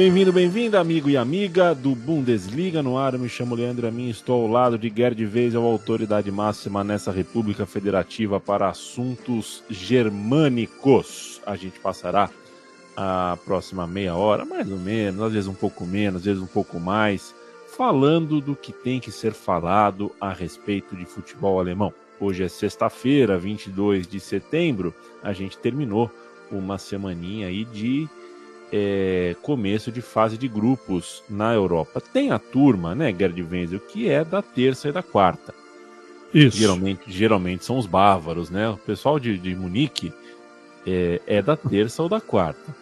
Bem-vindo, bem-vinda, amigo e amiga do Bundesliga no ar. Eu me chamo Leandro Amin, estou ao lado de Gerd Weisel, autoridade máxima nessa República Federativa para assuntos germânicos. A gente passará a próxima meia hora, mais ou menos, às vezes um pouco menos, às vezes um pouco mais, falando do que tem que ser falado a respeito de futebol alemão. Hoje é sexta-feira, 22 de setembro. A gente terminou uma semaninha aí de é, começo de fase de grupos na Europa. Tem a turma, né, Gerd Wenzel, que é da terça e da quarta. Isso. Geralmente, geralmente são os bávaros, né? O pessoal de, de Munique é, é da terça ou da quarta.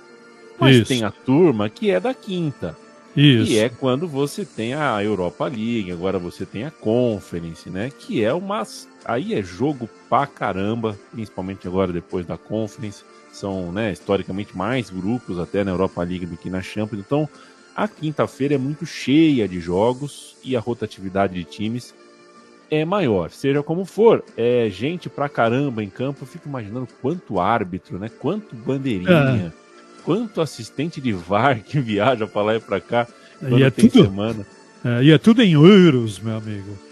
Mas Isso. tem a turma que é da quinta. Isso. E é quando você tem a Europa League, agora você tem a Conference, né? Que é umas. Aí é jogo pra caramba, principalmente agora depois da Conference são né, historicamente mais grupos até na Europa League do que na Champions. Então, a quinta-feira é muito cheia de jogos e a rotatividade de times é maior. Seja como for, é gente pra caramba em campo. Eu fico imaginando quanto árbitro, né? Quanto bandeirinha, é. quanto assistente de VAR que viaja para lá e para cá quando e é tem tudo, semana. É, e é tudo em euros, meu amigo.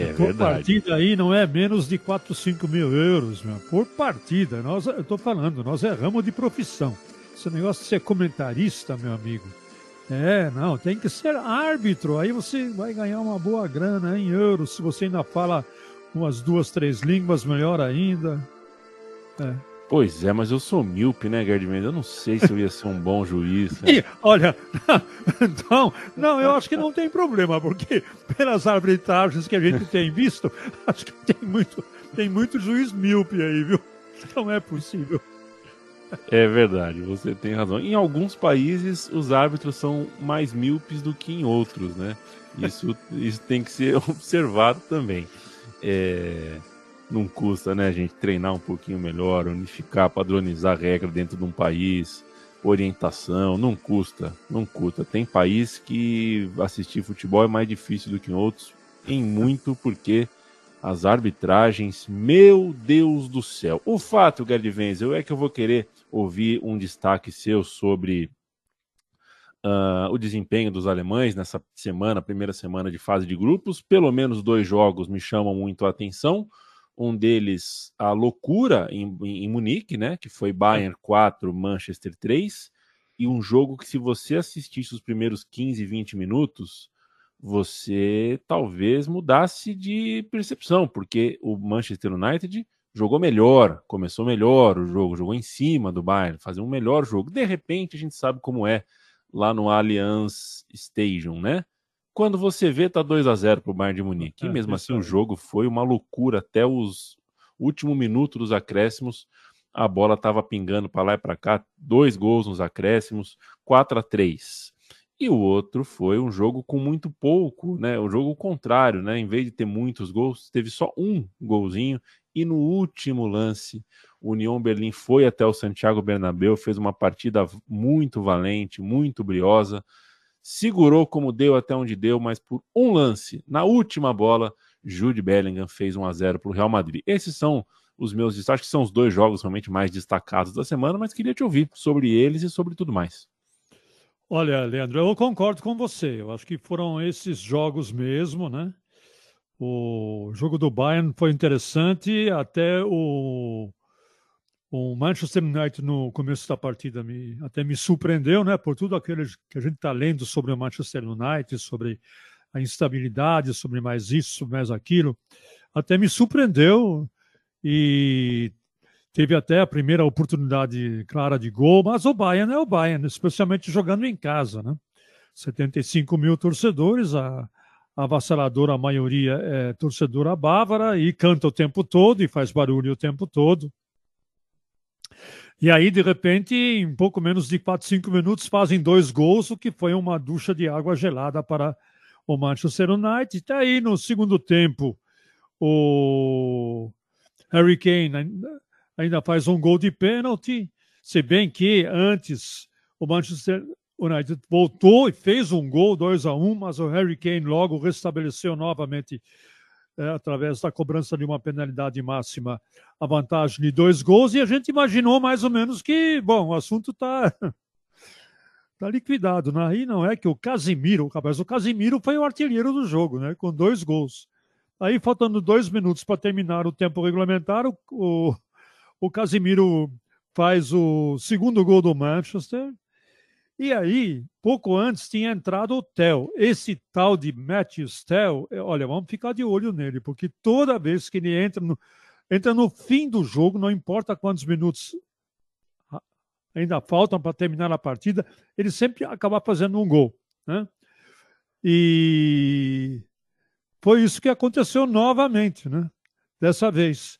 É por verdade. partida aí não é menos de 4, 5 mil euros, meu. Por partida. Nós, eu tô falando, nós erramos de profissão. Esse negócio de ser comentarista, meu amigo. É, não, tem que ser árbitro. Aí você vai ganhar uma boa grana em euros. Se você ainda fala umas duas, três línguas, melhor ainda. É. Pois é, mas eu sou míope, né, Gerd Mendes? Eu não sei se eu ia ser um bom juiz. Né? E, olha, então, não, eu acho que não tem problema, porque pelas arbitragens que a gente tem visto, acho que tem muito, tem muito juiz míope aí, viu? Não é possível. É verdade, você tem razão. Em alguns países, os árbitros são mais míopes do que em outros, né? Isso, isso tem que ser observado também. É não custa, né, gente treinar um pouquinho melhor, unificar, padronizar a regra dentro de um país, orientação, não custa, não custa. Tem país que assistir futebol é mais difícil do que em outros, em muito porque as arbitragens, meu Deus do céu. O fato, Gerd Wenzel, é que eu vou querer ouvir um destaque seu sobre uh, o desempenho dos alemães nessa semana, primeira semana de fase de grupos. Pelo menos dois jogos me chamam muito a atenção. Um deles, a loucura em, em, Munique, né? Que foi Bayern 4, Manchester 3. E um jogo que, se você assistisse os primeiros 15, 20 minutos, você talvez mudasse de percepção, porque o Manchester United jogou melhor, começou melhor o jogo, jogou em cima do Bayern, fazia um melhor jogo. De repente, a gente sabe como é lá no Allianz Stadium, né? Quando você vê, tá 2 a 0 para o Bayern de Munique. E é, mesmo assim, o jogo foi uma loucura até os último minuto dos acréscimos. A bola estava pingando para lá e para cá, dois gols nos acréscimos, 4 a 3. E o outro foi um jogo com muito pouco, né? O jogo contrário, né? Em vez de ter muitos gols, teve só um golzinho. E no último lance, o União Berlim foi até o Santiago Bernabéu, fez uma partida muito valente, muito briosa segurou como deu até onde deu, mas por um lance, na última bola, Jude Bellingham fez 1 a 0 para o Real Madrid. Esses são os meus destaques, que são os dois jogos realmente mais destacados da semana, mas queria te ouvir sobre eles e sobre tudo mais. Olha, Leandro, eu concordo com você. Eu acho que foram esses jogos mesmo, né? O jogo do Bayern foi interessante até o o Manchester United no começo da partida me, até me surpreendeu, né? Por tudo aquilo que a gente está lendo sobre o Manchester United, sobre a instabilidade, sobre mais isso, mais aquilo, até me surpreendeu e teve até a primeira oportunidade clara de gol, mas o Bayern é o Bayern, especialmente jogando em casa, né? 75 mil torcedores, a, a avassaladora maioria é torcedora bávara e canta o tempo todo e faz barulho o tempo todo. E aí, de repente, em pouco menos de 4, 5 minutos, fazem dois gols, o que foi uma ducha de água gelada para o Manchester United. E aí, no segundo tempo, o Harry Kane ainda faz um gol de pênalti, se bem que antes o Manchester United voltou e fez um gol, 2 a 1 um, mas o Harry Kane logo restabeleceu novamente, é, através da cobrança de uma penalidade máxima, a vantagem de dois gols, e a gente imaginou mais ou menos que, bom, o assunto está tá liquidado. Né? Aí não é que o Casimiro, mas o Casimiro foi o artilheiro do jogo, né? com dois gols. Aí, faltando dois minutos para terminar o tempo regulamentar, o, o, o Casimiro faz o segundo gol do Manchester, e aí, pouco antes, tinha entrado o Theo. Esse tal de Matthew Theo, é, olha, vamos ficar de olho nele, porque toda vez que ele entra no, entra no fim do jogo, não importa quantos minutos ainda faltam para terminar a partida, ele sempre acaba fazendo um gol. Né? E foi isso que aconteceu novamente, né? dessa vez.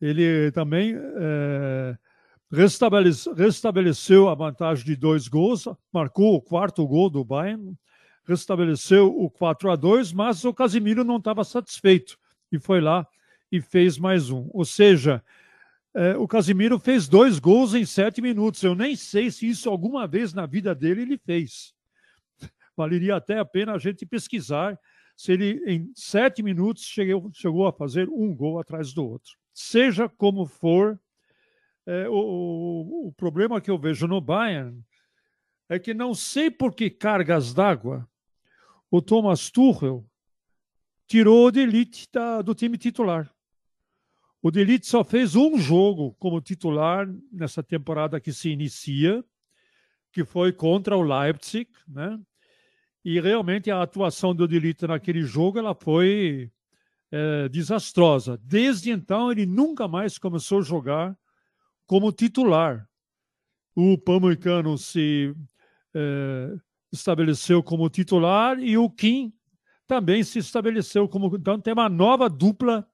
Ele também é, restabeleceu, a vantagem de dois gols, marcou o quarto gol do Bayern, restabeleceu o 4 a 2 mas o Casimiro não estava satisfeito e foi lá e fez mais um. Ou seja, é, o Casimiro fez dois gols em sete minutos. Eu nem sei se isso alguma vez na vida dele ele fez. Valeria até a pena a gente pesquisar se ele, em sete minutos, chegou, chegou a fazer um gol atrás do outro. Seja como for, é, o, o, problema que eu vejo no Bayern é que não sei por que cargas d'água o Thomas Tuchel tirou o Delite do time titular. O Delite só fez um jogo como titular nessa temporada que se inicia, que foi contra o Leipzig, né? E realmente a atuação do Delite naquele jogo ela foi é, desastrosa. Desde então ele nunca mais começou a jogar como titular. O Pamecano se é, estabeleceu como titular e o Kim também se estabeleceu como. Então tem uma nova dupla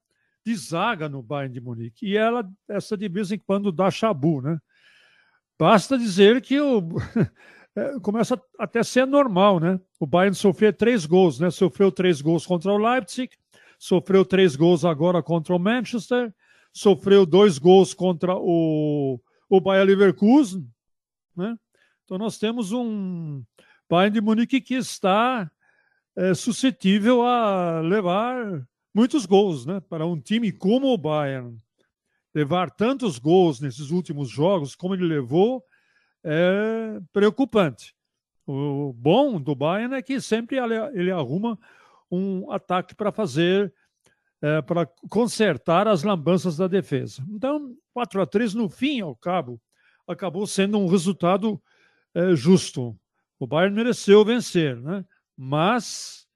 de zaga no Bayern de Munique. E ela, essa de vez em quando, dá chabu, né? Basta dizer que o, é, começa até a ser normal, né? O Bayern sofreu três gols, né? Sofreu três gols contra o Leipzig, sofreu três gols agora contra o Manchester, sofreu dois gols contra o, o Bayer Leverkusen. Né? Então nós temos um Bayern de Munique que está é, suscetível a levar muitos gols, né? Para um time como o Bayern levar tantos gols nesses últimos jogos como ele levou é preocupante. O bom do Bayern é que sempre ele arruma um ataque para fazer é, para consertar as lambanças da defesa. Então, 4 a 3 no fim ao cabo, acabou sendo um resultado é, justo. O Bayern mereceu vencer, né? mas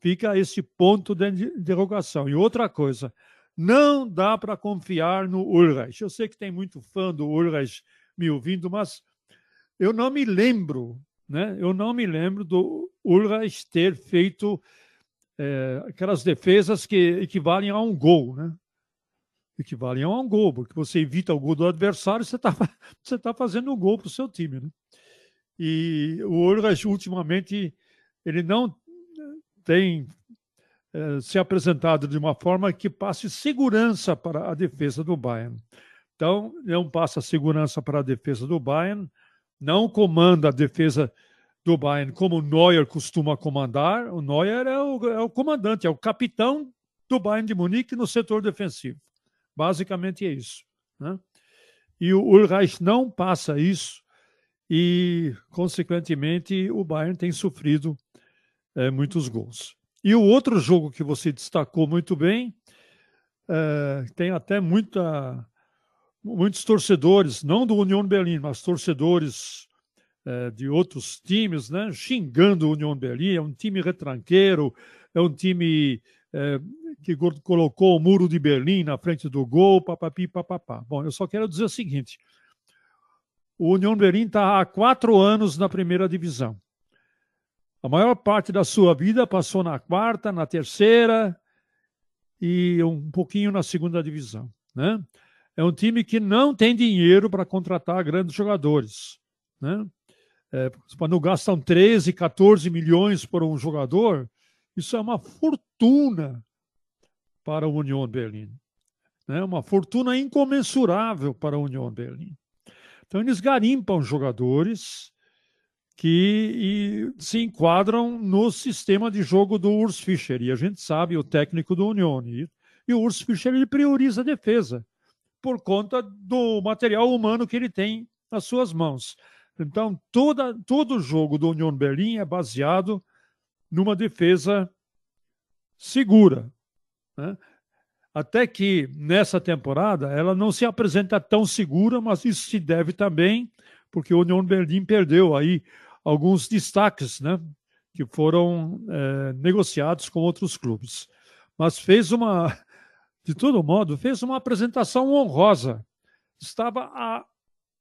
fica esse ponto de interrogação. E outra coisa, não dá para confiar no Ulreich. Eu sei que tem muito fã do Ulreich me ouvindo, mas eu não me lembro, né? Eu não me lembro do Ulreich ter feito é, aquelas defesas que equivalem a um gol, né? Equivalem a um gol, porque você evita o gol do adversário, você está você tá fazendo um gol para o seu time, né? E o Ulreich, ultimamente, ele não tem é, se apresentado de uma forma que passe segurança para a defesa do Bayern. Então, não passa segurança para a defesa do Bayern, não comanda a defesa do Bayern, como Neuer costuma comandar. O Neuer é o, é o comandante, é o capitão do Bayern de Munique no setor defensivo. Basicamente é isso. Né? E o Ulreich não passa isso e, consequentemente, o Bayern tem sofrido é, muitos gols. E o outro jogo que você destacou muito bem, é, tem até muita, muitos torcedores, não do União Berlim, mas torcedores é, de outros times, né, xingando o União Berlim. É um time retranqueiro, é um time é, que colocou o muro de Berlim na frente do gol, papapi, papapá. Bom, eu só quero dizer o seguinte: o União Berlim está há quatro anos na primeira divisão. A maior parte da sua vida passou na quarta, na terceira e um pouquinho na segunda divisão. Né? é um time que não tem dinheiro para contratar grandes jogadores. Né? É, quando gastam 13, 14 milhões por um jogador, isso é uma fortuna para a União Berlim. Né? Uma fortuna incomensurável para a União Berlim. Então, eles garimpam jogadores que se enquadram no sistema de jogo do Urs Fischer. E a gente sabe, o técnico do União. E, e o Urs Fischer ele prioriza a defesa por conta do material humano que ele tem nas suas mãos. Então, toda, todo o jogo do União Berlim é baseado numa defesa segura. Né? Até que nessa temporada ela não se apresenta tão segura, mas isso se deve também porque o União Berlim perdeu aí alguns destaques, né, que foram é, negociados com outros clubes. Mas fez uma, de todo modo, fez uma apresentação honrosa. Estava a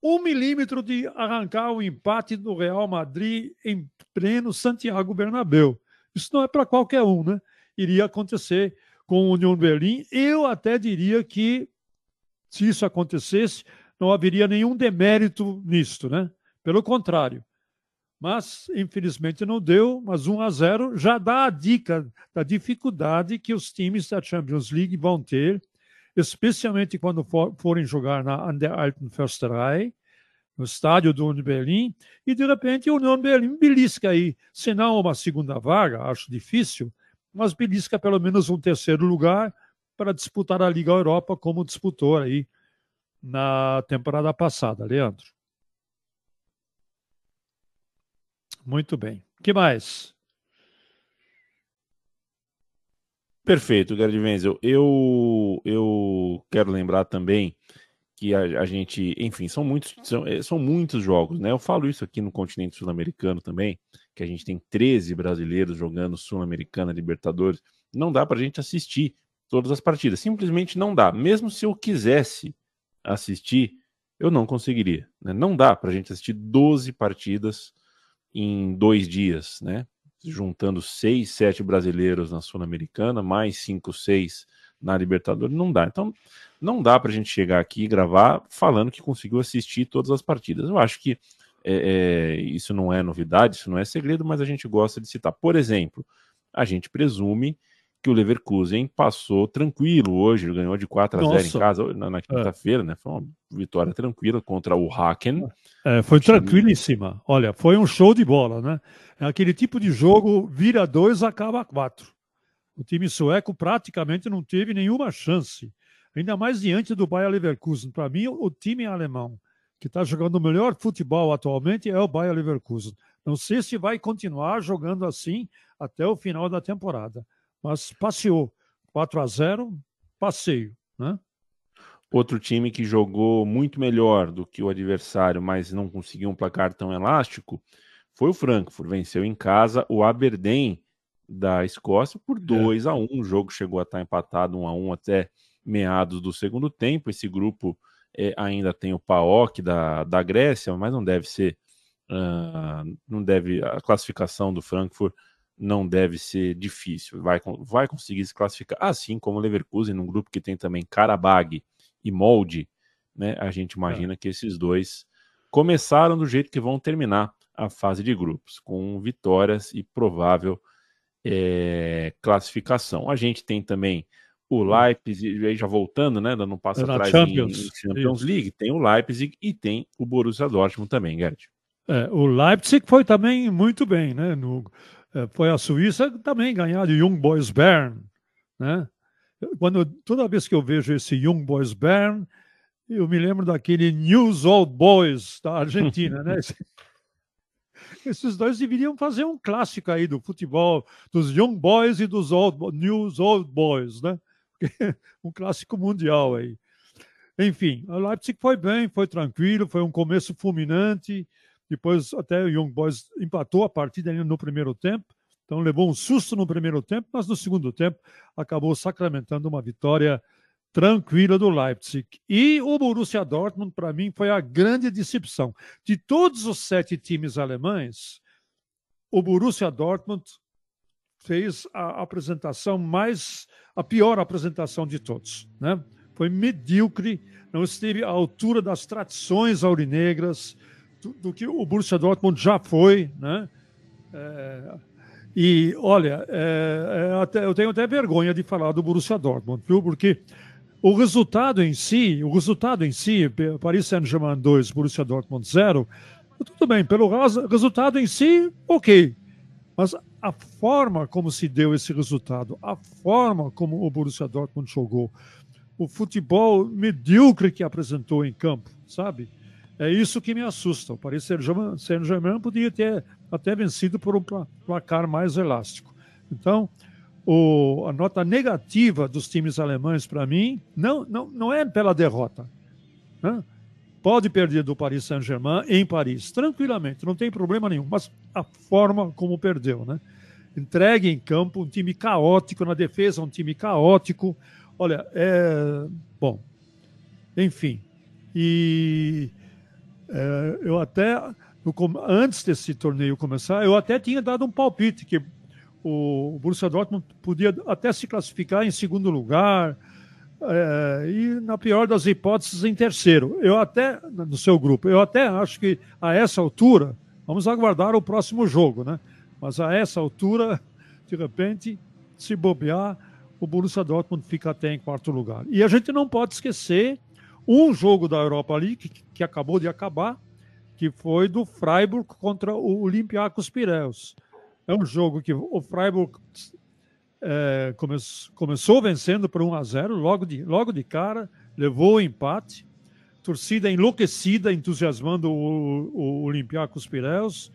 um milímetro de arrancar o empate do Real Madrid em pleno Santiago Bernabéu. Isso não é para qualquer um, né? Iria acontecer com o União Berlim. Eu até diria que, se isso acontecesse, não haveria nenhum demérito nisto, né? Pelo contrário. Mas, infelizmente, não deu, mas 1 a 0 já dá a dica da dificuldade que os times da Champions League vão ter especialmente quando for, forem jogar na an der Alten Försterei, no estádio do Union Berlim, e de repente o Union Berlim belisca aí, se não uma segunda vaga, acho difícil, mas belisca pelo menos um terceiro lugar para disputar a Liga Europa como disputou aí na temporada passada, Leandro. Muito bem. que mais? Perfeito, Gerd Wenzel. Eu, eu quero lembrar também que a, a gente, enfim, são muitos, são, eh, são, muitos jogos, né? Eu falo isso aqui no continente sul-americano também, que a gente tem 13 brasileiros jogando Sul-Americana, Libertadores. Não dá para a gente assistir todas as partidas, simplesmente não dá. Mesmo se eu quisesse assistir, eu não conseguiria. Né? Não dá para a gente assistir 12 partidas em dois dias, né? Juntando seis, sete brasileiros na Sul-Americana, mais cinco, seis na Libertadores, não dá. Então, não dá para a gente chegar aqui e gravar falando que conseguiu assistir todas as partidas. Eu acho que é, é, isso não é novidade, isso não é segredo, mas a gente gosta de citar. Por exemplo, a gente presume que o Leverkusen passou tranquilo hoje, ganhou de 4 a 0 Nossa. em casa na, na quinta-feira, é. né? Foi uma vitória tranquila contra o Haken. É, foi tranquilíssima. Olha, foi um show de bola, né? É aquele tipo de jogo, vira dois, acaba quatro. O time sueco praticamente não teve nenhuma chance, ainda mais diante do Bayer Leverkusen. Para mim, o time alemão que está jogando o melhor futebol atualmente é o Bayer Leverkusen. Não sei se vai continuar jogando assim até o final da temporada mas passeou. 4 a 0 passeio, né? Outro time que jogou muito melhor do que o adversário, mas não conseguiu um placar tão elástico, foi o Frankfurt. Venceu em casa o Aberdeen da Escócia por 2 é. a 1 O jogo chegou a estar empatado 1 a 1 até meados do segundo tempo. Esse grupo é, ainda tem o PAOK da, da Grécia, mas não deve ser. Uh, não deve. A classificação do Frankfurt não deve ser difícil, vai, vai conseguir se classificar, assim como o Leverkusen, num grupo que tem também Karabag e Molde, né? A gente imagina é. que esses dois começaram do jeito que vão terminar a fase de grupos, com vitórias e provável é, classificação. A gente tem também o Leipzig, já voltando, né, dando um passo é atrás Champions, em, Champions League, tem o Leipzig e tem o Borussia Dortmund também, Gerd. É, o Leipzig foi também muito bem, né, no, é, foi a Suíça também ganhar de Young Boys Bern, né? Quando toda vez que eu vejo esse Young Boys Bern, eu me lembro daquele News Old Boys da Argentina, né? Esses dois deveriam fazer um clássico aí do futebol, dos Young Boys e dos old, News Old Boys, né? um clássico mundial aí. Enfim, o Leipzig foi bem, foi tranquilo, foi um começo fulminante. Depois até o Young Boys empatou a partida no primeiro tempo. Então levou um susto no primeiro tempo, mas no segundo tempo acabou sacramentando uma vitória tranquila do Leipzig. E o Borussia Dortmund, para mim, foi a grande decepção. De todos os sete times alemães, o Borussia Dortmund fez a apresentação mais, a pior apresentação de todos, né? foi medíocre, não esteve à altura das tradições aurinegras, do, que o Borussia Dortmund já foi, né? É, e olha, é, é, até, eu tenho até vergonha de falar do Borussia Dortmund, viu? Porque o resultado em si, o resultado em si, Paris Saint-Germain 2, Borussia Dortmund 0, tudo bem, pelo resultado em si, ok. Mas a forma como se deu esse resultado, a forma como o Borussia Dortmund jogou, o futebol medíocre que apresentou em campo, sabe? É isso que me assusta. O Paris Saint-Germain podia ter até vencido por um placar mais elástico. Então, o, a nota negativa dos times alemães, para mim, não, não, não é pela derrota. Né? Pode perder do Paris Saint-Germain em Paris, tranquilamente, não tem problema nenhum, mas a forma como perdeu. Né? Entregue em campo um time caótico, na defesa um time caótico. Olha, é. Bom, enfim. E é, eu até, antes desse torneio começar, eu até tinha dado um palpite que o Borussia Dortmund podia até se classificar em segundo lugar é, e, na pior das hipóteses, em terceiro. Eu até, no seu grupo, eu até acho que a essa altura, vamos aguardar o próximo jogo, né? Mas a essa altura, de repente, se bobear, o Borussia Dortmund fica até em quarto lugar. E a gente não pode esquecer um jogo da Europa League que, que acabou de acabar, que foi do Freiburg contra o Olympiacos Pireus. É um jogo que o Freiburg é, come, começou vencendo por 1 a 0 logo de, logo de cara, levou o empate, torcida enlouquecida, entusiasmando o, o Olympiacos Pireus.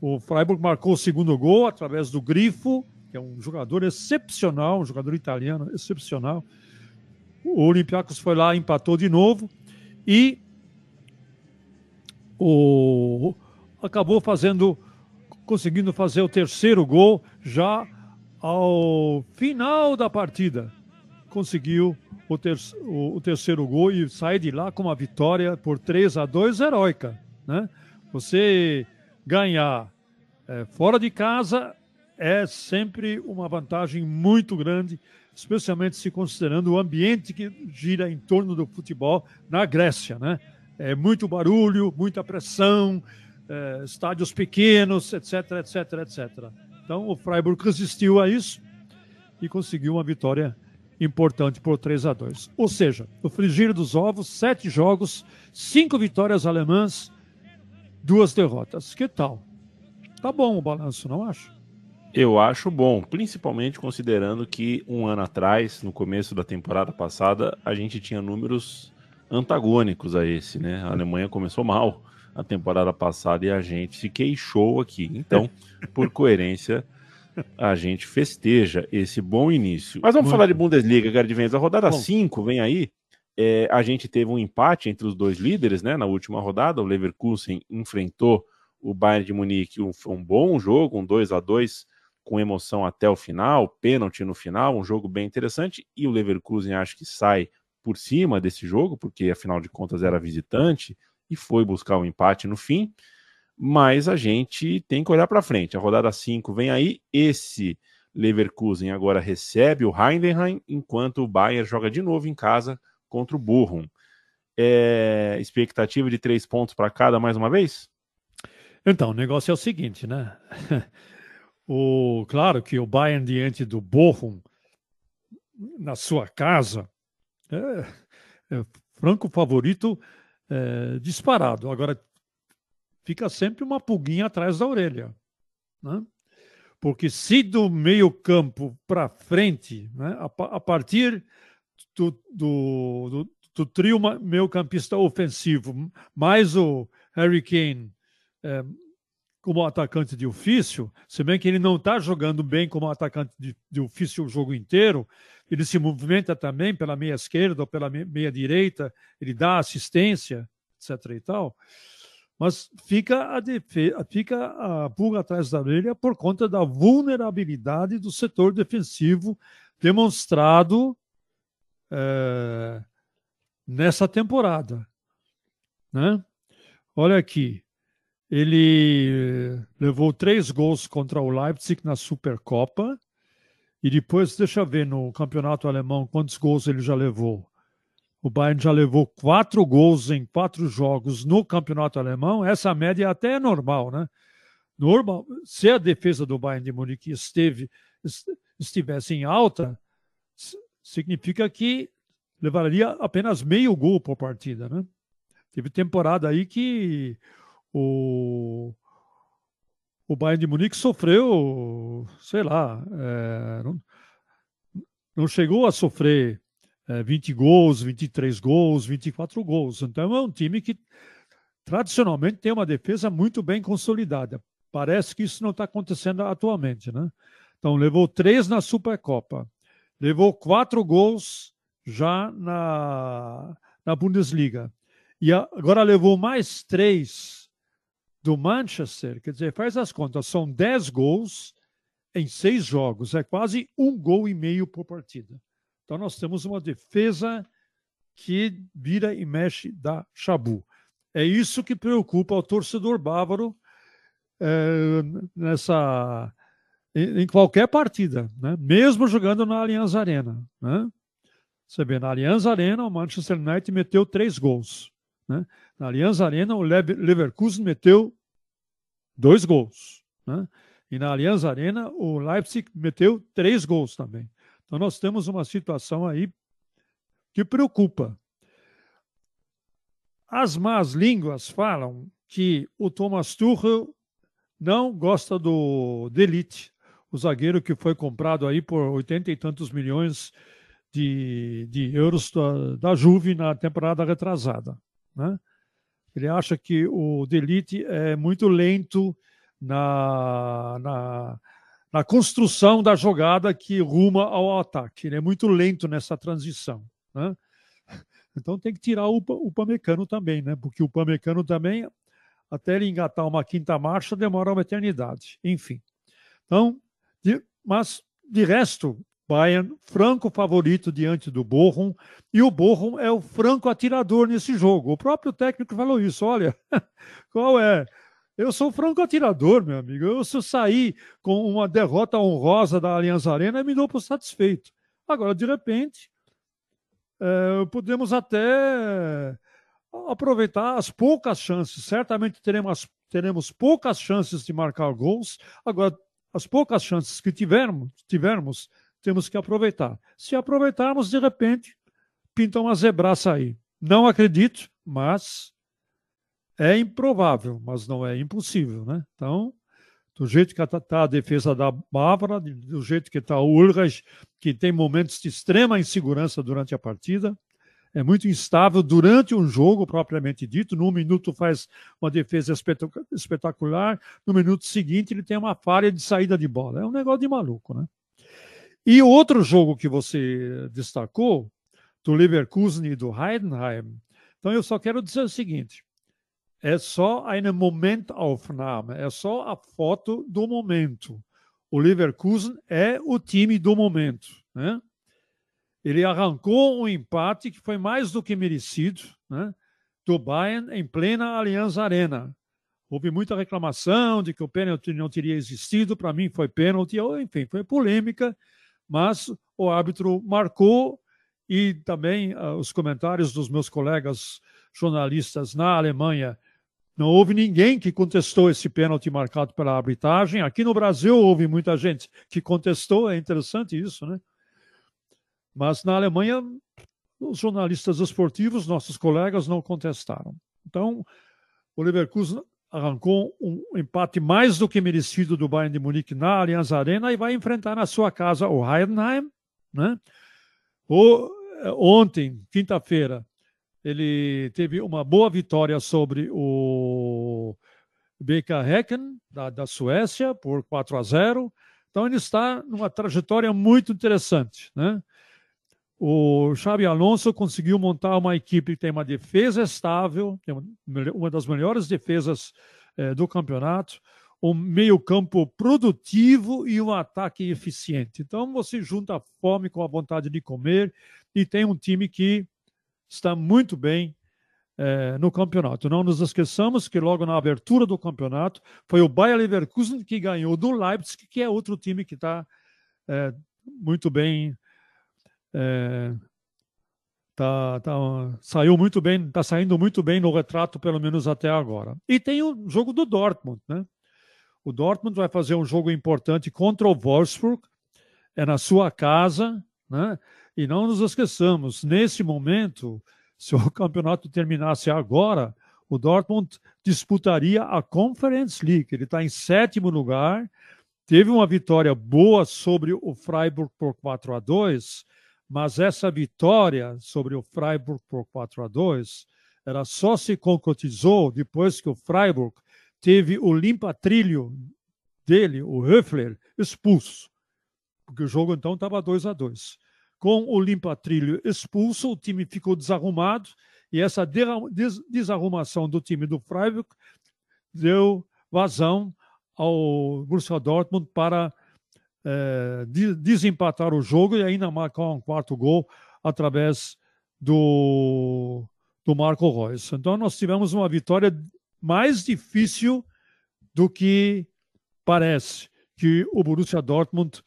O Freiburg marcou o segundo gol através do Grifo, que é um jogador excepcional, um jogador italiano excepcional. O Olympiacos foi lá, empatou de novo e o, acabou fazendo, conseguindo fazer o terceiro gol já ao final da partida. Conseguiu o, ter, o, o terceiro gol e sai de lá com uma vitória por 3 a 2 heróica. Né? Você ganhar é, fora de casa é sempre uma vantagem muito grande especialmente se considerando o ambiente que gira em torno do futebol na Grécia, né? É muito barulho, muita pressão, é, estádios pequenos, etc, etc, etc. Então o Freiburg resistiu a isso e conseguiu uma vitória importante por 3 a 2. Ou seja, o frigir dos ovos, sete jogos, cinco vitórias alemãs, duas derrotas. Que tal? Tá bom o balanço, não acho? Eu acho bom, principalmente considerando que um ano atrás, no começo da temporada passada, a gente tinha números antagônicos a esse, né? A Alemanha começou mal a temporada passada e a gente se queixou aqui. Então, por coerência, a gente festeja esse bom início. Mas vamos Muito. falar de Bundesliga, Gardivens. A rodada 5 vem aí. É, a gente teve um empate entre os dois líderes, né? Na última rodada, o Leverkusen enfrentou o Bayern de Munique, um, um bom jogo, um 2 a 2 com emoção até o final, pênalti no final, um jogo bem interessante. E o Leverkusen acho que sai por cima desse jogo, porque afinal de contas era visitante e foi buscar o um empate no fim. Mas a gente tem que olhar para frente. A rodada 5 vem aí. Esse Leverkusen agora recebe o Heidenheim, enquanto o Bayern joga de novo em casa contra o Bochum. É... Expectativa de três pontos para cada mais uma vez? Então, o negócio é o seguinte, né? O, claro que o Bayern diante do Bochum, na sua casa, é, é franco favorito é, disparado. Agora, fica sempre uma pulguinha atrás da orelha. Né? Porque se do meio campo para frente, né, a, a, partir do, do, do, do trio meio campista ofensivo, mais o Harry Kane, é, como atacante de ofício, se bem que ele não está jogando bem como atacante de, de, ofício o jogo inteiro, ele se movimenta também pela meia esquerda ou pela meia direita, ele dá assistência, etc. e tal. Mas fica a, defesa, fica a pulga atrás da orelha por conta da vulnerabilidade do setor defensivo demonstrado é, nessa temporada. Né? Olha aqui, ele levou três gols contra o Leipzig na Supercopa E depois, deixa eu ver no campeonato alemão quantos gols ele já levou. O Bayern já levou quatro gols em quatro jogos no campeonato alemão. Essa média até é normal, né? Normal. Se a defesa do Bayern de Munique esteve, estivesse em alta, significa que levaria apenas meio gol por partida, né? Teve temporada aí que o, o Bayern de Munique sofreu, sei lá, é, não, não chegou a sofrer é, 20 gols, 23 gols, 24 gols. Então é um time que tradicionalmente tem uma defesa muito bem consolidada. Parece que isso não está acontecendo atualmente, né? Então levou três na Supercopa, levou quatro gols já na, na Bundesliga e agora levou mais três do Manchester. Quer dizer, faz as contas, são dez gols em seis jogos, é quase um gol e meio por partida. Então, nós temos uma defesa que vira e mexe da Chabu. É isso que preocupa o torcedor bávaro é, nessa em, em, qualquer partida, né? mesmo jogando na Allianz Arena. Né? Você vê, na Allianz Arena, o Manchester United meteu três gols. Né? Na Allianz Arena, o Leverkusen meteu dois gols. Né? E na Allianz Arena, o Leipzig meteu três gols também. Então, nós temos uma situação aí que preocupa. As más línguas falam que o Thomas Tuchel não gosta do Delite, o zagueiro que foi comprado aí por oitenta e tantos milhões de, de euros da, da Juve na temporada retrasada. Né? Ele acha que o Delite é muito lento na, na, na construção da jogada que ruma ao ataque. Ele é muito lento nessa transição. Né? Então tem que tirar o, o Pamecano também, né? porque o Pamecano também, até ele engatar uma quinta marcha, demora uma eternidade. Enfim. Então, de, mas de resto, Bayern franco favorito diante do Bochum, e o Bochum é o franco atirador nesse jogo. O próprio técnico falou isso, olha, qual é? Eu sou franco atirador, meu amigo. Eu, se eu sair com uma derrota honrosa da Aliança Arena, me dou por satisfeito. Agora, de repente, é, podemos até aproveitar as poucas chances. Certamente teremos, teremos poucas chances de marcar gols. Agora, as poucas chances que tivermos, tivermos, temos que aproveitar. Se aproveitarmos, de repente, pinta uma zebraça aí. Não acredito, mas é improvável, mas não é impossível, né? Então, do jeito que está tá a defesa da Bávara, do jeito que está o Ulrich, que tem momentos de extrema insegurança durante a partida, é muito instável durante um jogo propriamente dito. No minuto faz uma defesa espetacular, no minuto seguinte ele tem uma falha de saída de bola. É um negócio de maluco, né? E o outro jogo que você destacou, do Leverkusen e do Heidenheim, então eu só quero dizer o seguinte: é só eine Momentaufnahme, é só a foto do momento. O Leverkusen é o time do momento. Né? Ele arrancou um empate que foi mais do que merecido né? do Bayern em plena Aliança Arena. Houve muita reclamação de que o pênalti não teria existido. Para mim, foi pênalti. Enfim, foi polêmica, mas o árbitro marcou e também uh, os comentários dos meus colegas jornalistas na Alemanha não houve ninguém que contestou esse pênalti marcado pela arbitragem. Aqui no Brasil houve muita gente que contestou, é interessante isso, né? Mas na Alemanha, os jornalistas esportivos, nossos colegas, não contestaram. Então, o Leverkusen arrancou um empate mais do que merecido do Bayern de Munique na Allianz Arena e vai enfrentar na sua casa o Heidenheim, né? O, eh, ontem, quinta-feira, ele teve uma boa vitória sobre o BK Häcken, da, da Suécia, por 4 a 0. Então, ele está numa trajetória muito interessante. Né? O Xabi Alonso conseguiu montar uma equipe que tem uma defesa estável, uma das melhores defesas eh, do campeonato, um meio-campo produtivo e um ataque eficiente. Então, você junta a fome com a vontade de comer e tem um time que está muito bem é, no campeonato. Não nos esqueçamos que logo na abertura do campeonato foi o Bayer Leverkusen que ganhou do Leipzig, que é outro time que está é, muito bem. É, tá, tá, saiu muito bem, está saindo muito bem no retrato, pelo menos até agora. E tem o jogo do Dortmund, né? O Dortmund vai fazer um jogo importante contra o Wolfsburg, é na sua casa, né? E não nos esqueçamos, nesse momento, se o campeonato terminasse agora, o Dortmund disputaria a Conference League. Ele está em sétimo lugar, teve uma vitória boa sobre o Freiburg por 4 a 2, mas essa vitória sobre o Freiburg por 4 a 2 ela só se concretizou depois que o Freiburg teve o limpa-trilho dele, o Höfler, expulso. Porque o jogo então estava 2 a 2 Com o limpa-trilho expulso, o time ficou desarrumado e essa desarrumação do time do Freiburg deu vazão ao Borussia Dortmund para é, desempatar o jogo e ainda marcar um quarto gol através do, do Marco Reus. Então nós tivemos uma vitória mais difícil do que parece que o Borussia Dortmund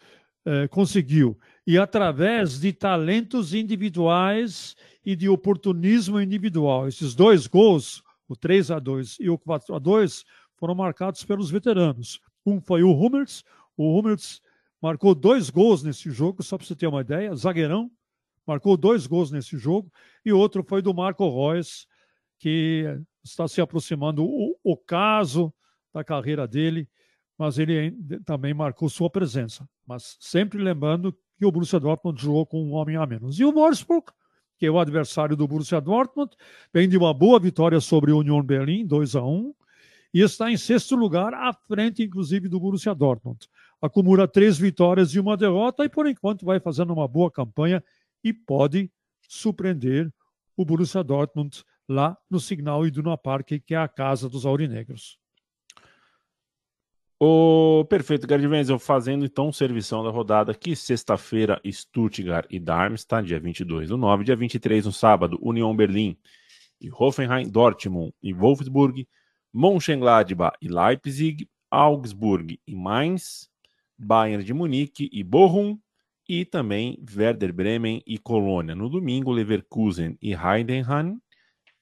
eh, conseguiu. E através de talentos individuais e de oportunismo individual. Esses dois gols, o 3 a 2 e o 4 a 2 foram marcados pelos veteranos. Um foi o Hummels, o Hummels marcou dois gols nesse jogo, só para você ter uma ideia, zagueirão, marcou dois gols nesse jogo, e outro foi do Marco Reus, que está se aproximando o, o caso da carreira dele, mas ele também marcou sua presença. Mas sempre lembrando que o Borussia Dortmund jogou com um homem a menos. E o Wolfsburg, que é o adversário do Borussia Dortmund, vem de uma boa vitória sobre o Union Berlin, 2 a 1 e está em sexto lugar, à frente, inclusive, do Borussia Dortmund. Acumula três vitórias e uma derrota, e por enquanto vai fazendo uma boa campanha e pode surpreender o Borussia Dortmund lá no Signal Iduna Park, que é a casa dos aurinegros. O perfeito, Gerd Wenzel, fazendo então servição da rodada aqui, sexta-feira, Stuttgart e Darmstadt, dia 22 do 9, dia 23 no sábado, Union Berlim e Hoffenheim, Dortmund e Wolfsburg, Mönchengladbach e Leipzig, Augsburg e Mainz, Bayern de Munique e Bochum, e também Werder Bremen e Colônia. No domingo, Leverkusen e Heidenheim,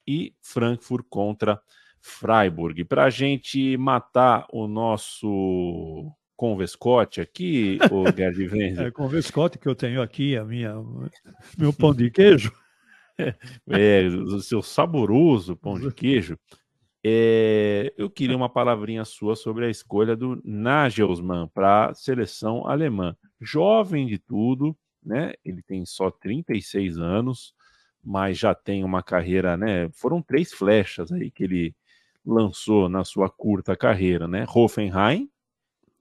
e Frankfurt contra Freiburg. Para a gente matar o nosso Convescote aqui, o Gerd Wenzel. É, Convescote que eu tenho aqui, a minha, meu pão de queijo. É, o seu saboroso pão de queijo. É, eu queria uma palavrinha sua sobre a escolha do Nagelsmann para a seleção alemã. Jovem de tudo, né? Ele tem só 36 anos, mas já tem uma carreira, né? Foram três flechas aí que ele lançou na sua curta carreira, né? Hoffenheim,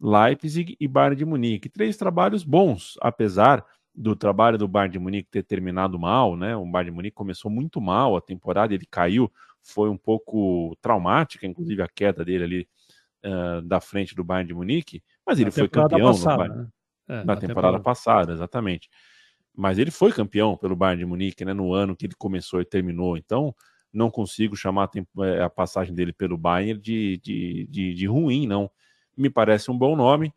Leipzig e Bayern de Munique. Três trabalhos bons, apesar do trabalho do Bayern de Munique ter terminado mal, né? O Bayern de Munique começou muito mal a temporada, ele caiu, foi um pouco traumática, inclusive a queda dele ali uh, da frente do Bayern de Munique, mas ele foi campeão passada, no, né? é, na, na temporada, temporada passada, exatamente mas ele foi campeão pelo Bayern de Munique, né, no ano que ele começou e terminou. Então, não consigo chamar a, é, a passagem dele pelo Bayern de, de, de, de, ruim, não. Me parece um bom nome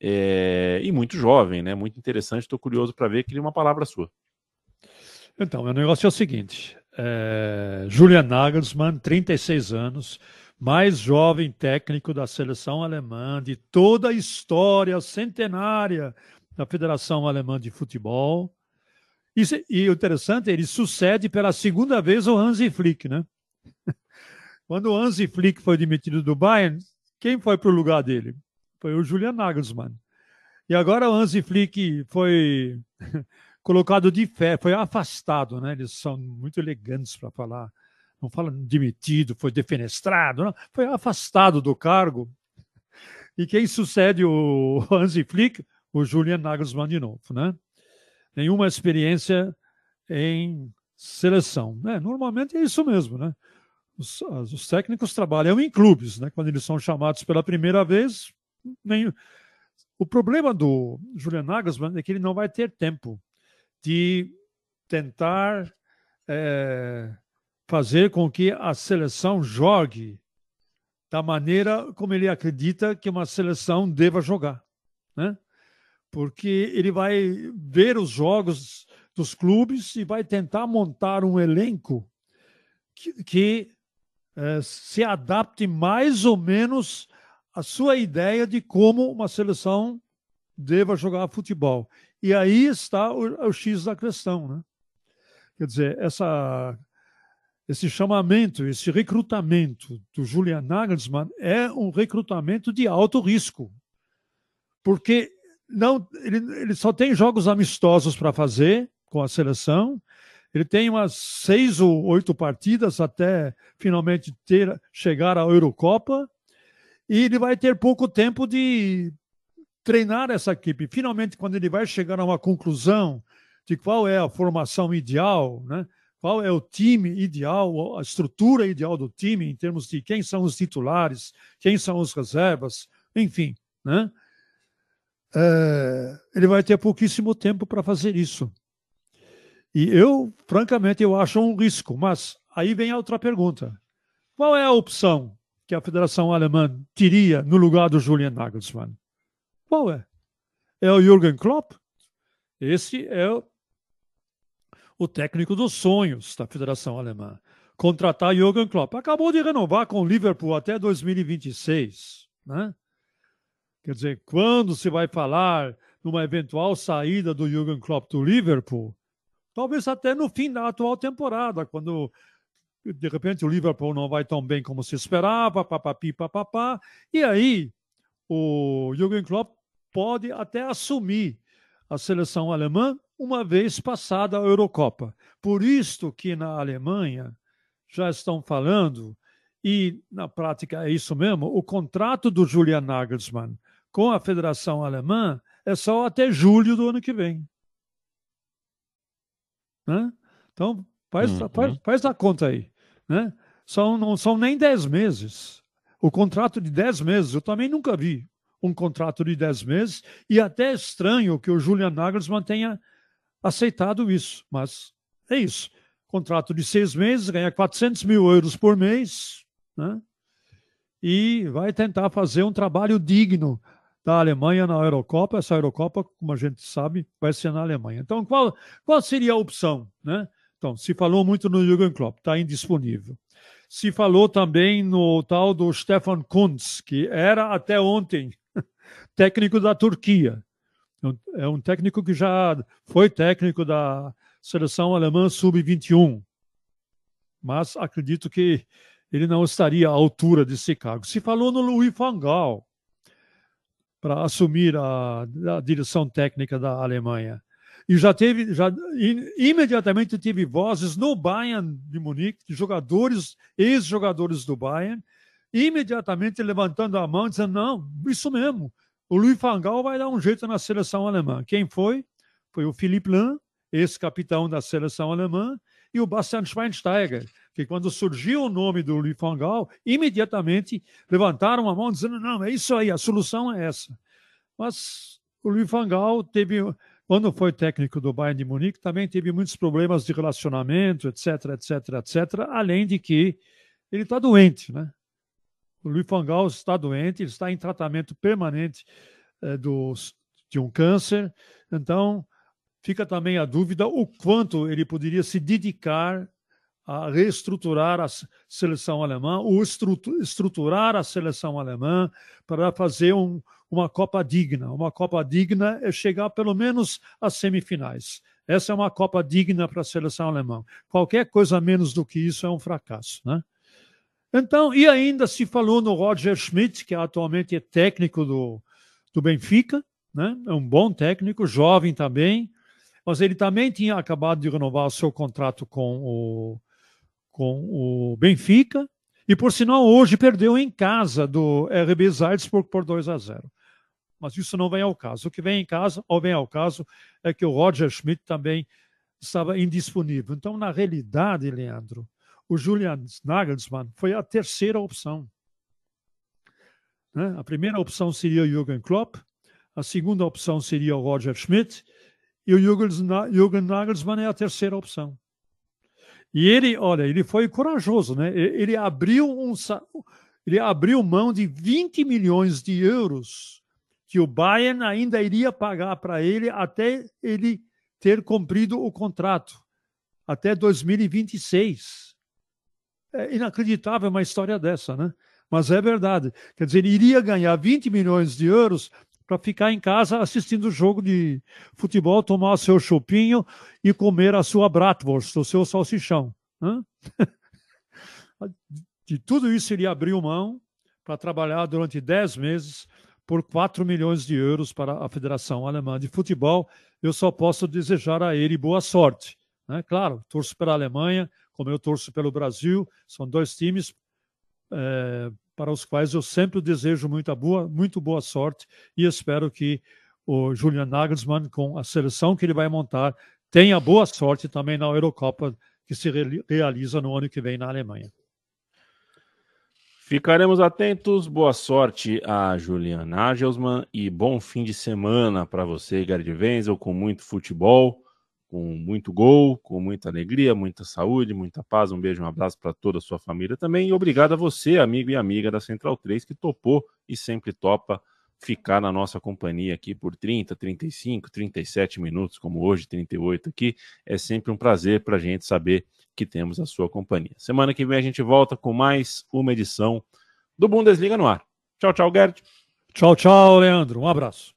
é, e muito jovem, né? Muito interessante. Estou curioso para ver. Queria uma palavra sua. Então, o negócio é o seguinte: é, Julian Nagelsmann, 36 anos, mais jovem técnico da seleção alemã de toda a história centenária da Federação Alemã de Futebol. Isso, e o interessante, ele sucede pela segunda vez o Hansi Flick, né? Quando o Hansi Flick foi demitido do Bayern, quem foi para o lugar dele? Foi o Julian Nagelsmann. E agora o Hansi Flick foi colocado de fé, foi afastado, né? Eles são muito elegantes para falar. Não falam demitido, foi defenestrado, não. foi afastado do cargo. E quem sucede o Hansi Flick? O Julian Nagelsmann de novo, né? nenhuma experiência em seleção. Né? Normalmente é isso mesmo, né? Os, os, técnicos trabalham em clubes, né? Quando eles são chamados pela primeira vez, nem... o problema do Julian Nagelsmann é que ele não vai ter tempo de tentar é, fazer com que a seleção jogue da maneira como ele acredita que uma seleção deva jogar, né? porque ele vai ver os jogos dos clubes e vai tentar montar um elenco que, que é, se adapte mais ou menos à sua ideia de como uma seleção deva jogar futebol. E aí está o, o X da questão, né? Quer dizer, essa, esse chamamento, esse recrutamento do Julian Nagelsmann é um recrutamento de alto risco, porque não, ele, ele só tem jogos amistosos para fazer com a seleção. Ele tem umas seis ou oito partidas até finalmente ter chegar à Eurocopa e ele vai ter pouco tempo de treinar essa equipe. Finalmente, quando ele vai chegar a uma conclusão de qual é a formação ideal, né? qual é o time ideal, a estrutura ideal do time em termos de quem são os titulares, quem são os reservas, enfim, né? É, ele vai ter pouquíssimo tempo para fazer isso. E eu, francamente, eu acho um risco. Mas aí vem a outra pergunta: qual é a opção que a Federação Alemã teria no lugar do Julian Nagelsmann? Qual é? É o Jürgen Klopp? Esse é o técnico dos sonhos da Federação Alemã. Contratar Jürgen Klopp. Acabou de renovar com o Liverpool até 2026. Né? Quer dizer, quando se vai falar numa eventual saída do Jürgen Klopp do Liverpool, talvez até no fim da atual temporada, quando de repente o Liverpool não vai tão bem como se esperava, papapi, papapá, e aí o Jürgen Klopp pode até assumir a seleção alemã uma vez passada a Eurocopa. Por isto que na Alemanha já estão falando, e na prática é isso mesmo, o contrato do Julian Nagelsmann com a Federação Alemã é só até julho do ano que vem. Né? Então, faz, uhum. faz, faz, a conta aí. Né? São, não são nem 10 meses. O contrato de 10 meses, eu também nunca vi um contrato de 10 meses, e até estranho que o Julian Nagelsmann tenha aceitado isso, mas é isso. Contrato de seis meses, ganha 400 mil euros por mês, né? e vai tentar fazer um trabalho digno da Alemanha na Eurocopa. Essa Eurocopa, como a gente sabe, vai ser na Alemanha. Então, qual, qual seria a opção? Né? Então, se falou muito no Jürgen Klopp, está indisponível. Se falou também no tal do Stefan Kuntz, que era até ontem técnico da Turquia. É um técnico que já foi técnico da seleção alemã sub-21, mas acredito que ele não estaria à altura desse cargo. Se falou no Louis van Gaal para assumir a, a, direção técnica da Alemanha. E já teve, já imediatamente teve vozes no Bayern de Munique, de jogadores, ex-jogadores do Bayern, imediatamente levantando a mão, dizendo: não, isso mesmo, o Louis van Gaal vai dar um jeito na seleção alemã. Quem foi? Foi o Philipp Lahm, ex-capitão da seleção alemã, e o Bastian Schweinsteiger, que quando surgiu o nome do Louis van Gaal, imediatamente levantaram a mão dizendo, não, é isso aí, a solução é essa. Mas o Louis van Gaal teve, quando foi técnico do Bayern de Munique, também teve muitos problemas de relacionamento, etc, etc, etc, além de que ele está doente, né? O Luiz Fangal está doente, ele está em tratamento permanente é, do, de um câncer. Então, fica também a dúvida o quanto ele poderia se dedicar a reestruturar a seleção alemã, ou estruturar a seleção alemã para fazer um, uma Copa digna. Uma Copa digna é chegar pelo menos às semifinais. Essa é uma Copa digna para a seleção alemã. Qualquer coisa menos do que isso é um fracasso, né? Então, e ainda se falou no Roger Schmidt, que atualmente é técnico do, do Benfica, né? é um bom técnico, jovem também, mas ele também tinha acabado de renovar o seu contrato com o, com o Benfica, e por sinal hoje perdeu em casa do RB Salzburg por 2 a 0. Mas isso não vem ao caso. O que vem em casa, ou vem ao caso, é que o Roger Schmidt também estava indisponível. Então, na realidade, Leandro, o Julian Nagelsmann foi a terceira opção. Né? A primeira opção seria o Jürgen Klopp, a segunda opção seria o Roger Schmidt, e o Jürgen Nagelsmann é a terceira opção. E ele, olha, ele foi corajoso, né? Ele abriu um ele abriu mão de 20 milhões de euros que o Bayern ainda iria pagar para ele até ele ter cumprido o contrato, até 2026. É inacreditável uma história dessa, né? Mas é verdade. Quer dizer, ele iria ganhar 20 milhões de euros para ficar em casa assistindo o jogo de futebol, tomar seu chopinho e comer a sua bratwurst, o seu salsichão. De tudo isso ele abriu mão para trabalhar durante 10 meses por 4 milhões de euros para a Federação Alemã de Futebol. Eu só posso desejar a ele boa sorte. Né? Claro, torço pela Alemanha, como eu torço pelo Brasil, são dois times é, para os quais eu sempre desejo muita boa, muito boa sorte e espero que o Julian Nagelsmann, com a seleção que ele vai montar, tenha boa sorte também na Eurocopa que se realiza no ano que vem na Alemanha. Ficaremos atentos. Boa sorte a Julian Nagelsmann e bom fim de semana para você, Gerd Wenzel, com muito futebol com muito gol, com muita alegria, muita saúde, muita paz. Um beijo, um abraço para toda a sua família também. E obrigado a você, amigo e amiga da Central 3, que topou e sempre topa ficar na nossa companhia aqui por 30, 35, 37 minutos, como hoje, 38 aqui. É sempre um prazer para a gente saber que temos a sua companhia. Semana que vem a gente volta com mais uma edição do Bundesliga no ar. Tchau, tchau, Gerd. Tchau, tchau, Leandro. Um abraço.